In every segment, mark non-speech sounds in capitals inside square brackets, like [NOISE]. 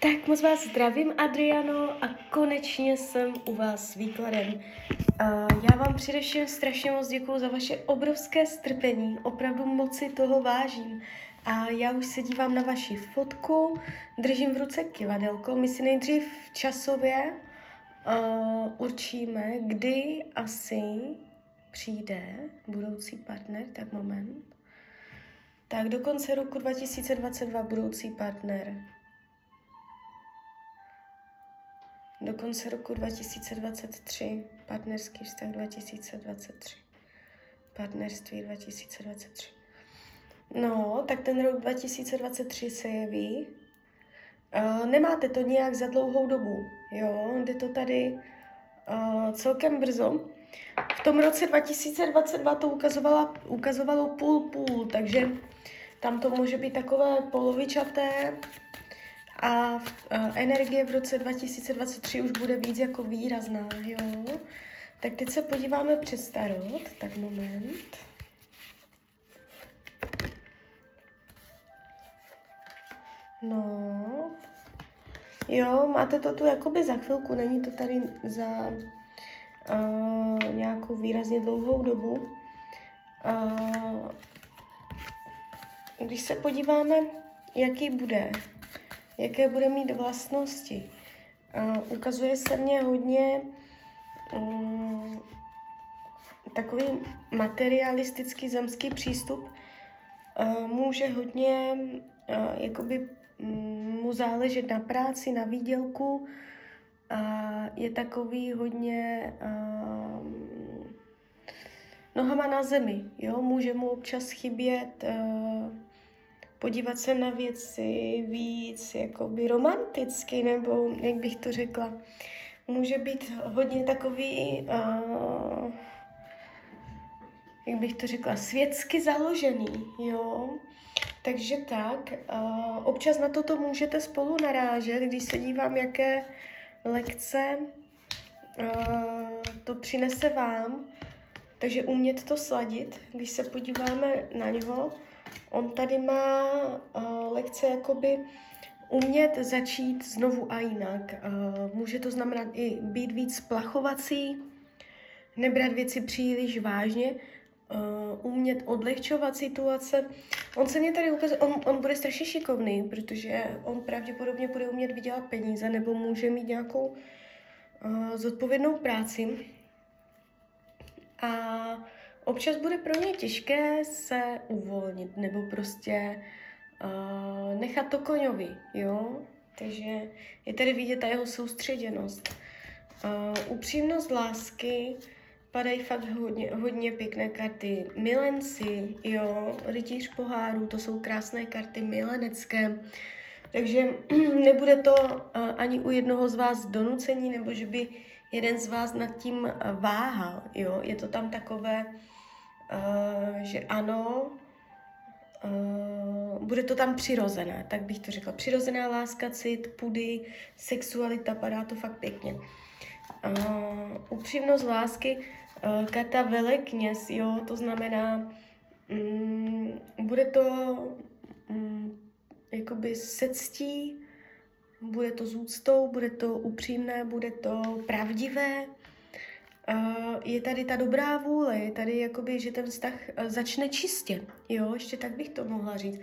Tak moc vás zdravím, Adriano, a konečně jsem u vás s výkladem. Já vám především strašně moc děkuji za vaše obrovské strpení, opravdu moc si toho vážím. A já už se dívám na vaši fotku, držím v ruce kivadelko. My si nejdřív časově určíme, kdy asi přijde budoucí partner, tak moment. Tak do konce roku 2022 budoucí partner do konce roku 2023, partnerský vztah 2023, partnerství 2023. No, tak ten rok 2023 se jeví. Uh, nemáte to nějak za dlouhou dobu, jo, jde to tady uh, celkem brzo. V tom roce 2022 to ukazovala, ukazovalo půl-půl, takže tam to může být takové polovičaté, a energie v roce 2023 už bude víc jako výrazná, jo. Tak teď se podíváme přes tarot, tak moment. No, jo, máte to tu jakoby za chvilku, není to tady za uh, nějakou výrazně dlouhou dobu. Uh, když se podíváme, jaký bude jaké bude mít vlastnosti. Uh, ukazuje se mně hodně um, takový materialistický zemský přístup. Uh, může hodně uh, jakoby um, mu záležet na práci, na výdělku. A je takový hodně uh, nohama na zemi. Jo? Může mu občas chybět uh, podívat se na věci víc jakoby romanticky, nebo jak bych to řekla. Může být hodně takový, uh, jak bych to řekla, světsky založený, jo. Takže tak, uh, občas na toto můžete spolu narážet, když se dívám, jaké lekce uh, to přinese vám. Takže umět to sladit, když se podíváme na něho, On tady má uh, lekce jakoby umět začít znovu a jinak. Uh, může to znamenat i být víc plachovací, nebrat věci příliš vážně, uh, umět odlehčovat situace. On se mě tady ukazuje, on, on bude strašně šikovný, protože on pravděpodobně bude umět vydělat peníze nebo může mít nějakou uh, zodpovědnou práci. A občas bude pro ně těžké se uvolnit nebo prostě uh, nechat to koňovi, jo? Takže je tady vidět ta jeho soustředěnost. Uh, upřímnost lásky, padají fakt hodně, hodně pěkné karty. Milenci, jo, rytíř poháru, to jsou krásné karty milenecké. Takže [CLEARS THROAT] nebude to uh, ani u jednoho z vás donucení, nebo že by jeden z vás nad tím váhal, jo. Je to tam takové, uh, že ano, uh, bude to tam přirozené, tak bych to řekla. Přirozená láska, cit, pudy, sexualita, padá to fakt pěkně. Uh, upřímnost lásky, karta velekněz, jo, to znamená, um, bude to um, jakoby se ctí, bude to s úctou, bude to upřímné, bude to pravdivé, je tady ta dobrá vůle, je tady jakoby, že ten vztah uh, začne čistě, jo, ještě tak bych to mohla říct,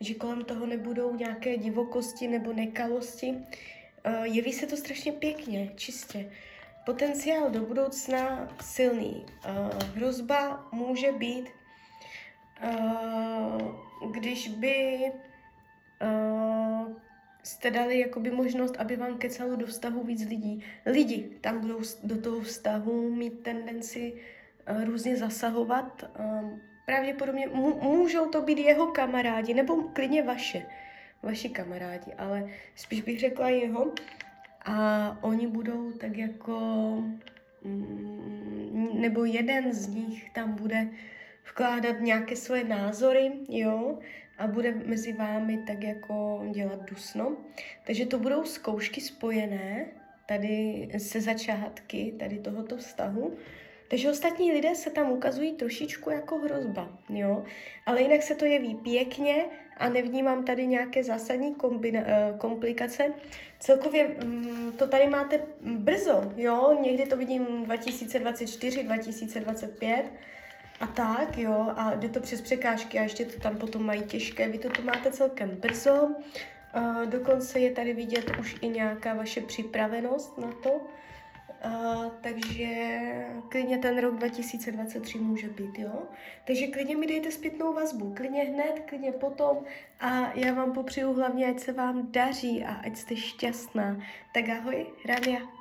že kolem toho nebudou nějaké divokosti nebo nekalosti, uh, jeví se to strašně pěkně, čistě. Potenciál do budoucna silný. Uh, hrozba může být, když by jste dali jakoby možnost, aby vám kecalo do vztahu víc lidí. Lidi tam budou do toho vztahu mít tendenci uh, různě zasahovat. Uh, pravděpodobně můžou to být jeho kamarádi, nebo klidně vaše, vaši kamarádi, ale spíš bych řekla jeho. A oni budou tak jako, mm, nebo jeden z nich tam bude vkládat nějaké svoje názory, jo, a bude mezi vámi tak jako dělat dusno. Takže to budou zkoušky spojené tady se začátky tady tohoto vztahu. Takže ostatní lidé se tam ukazují trošičku jako hrozba, jo. Ale jinak se to jeví pěkně a nevnímám tady nějaké zásadní kombina- eh, komplikace. Celkově mm, to tady máte brzo, jo. Někdy to vidím 2024, 2025 a tak, jo, a jde to přes překážky a ještě to tam potom mají těžké. Vy to tu máte celkem brzo, uh, dokonce je tady vidět už i nějaká vaše připravenost na to, Uh, takže klidně ten rok 2023 může být, jo? Takže klidně mi dejte zpětnou vazbu, klidně hned, klidně potom a já vám popřeju hlavně, ať se vám daří a ať jste šťastná. Tak ahoj, Rania.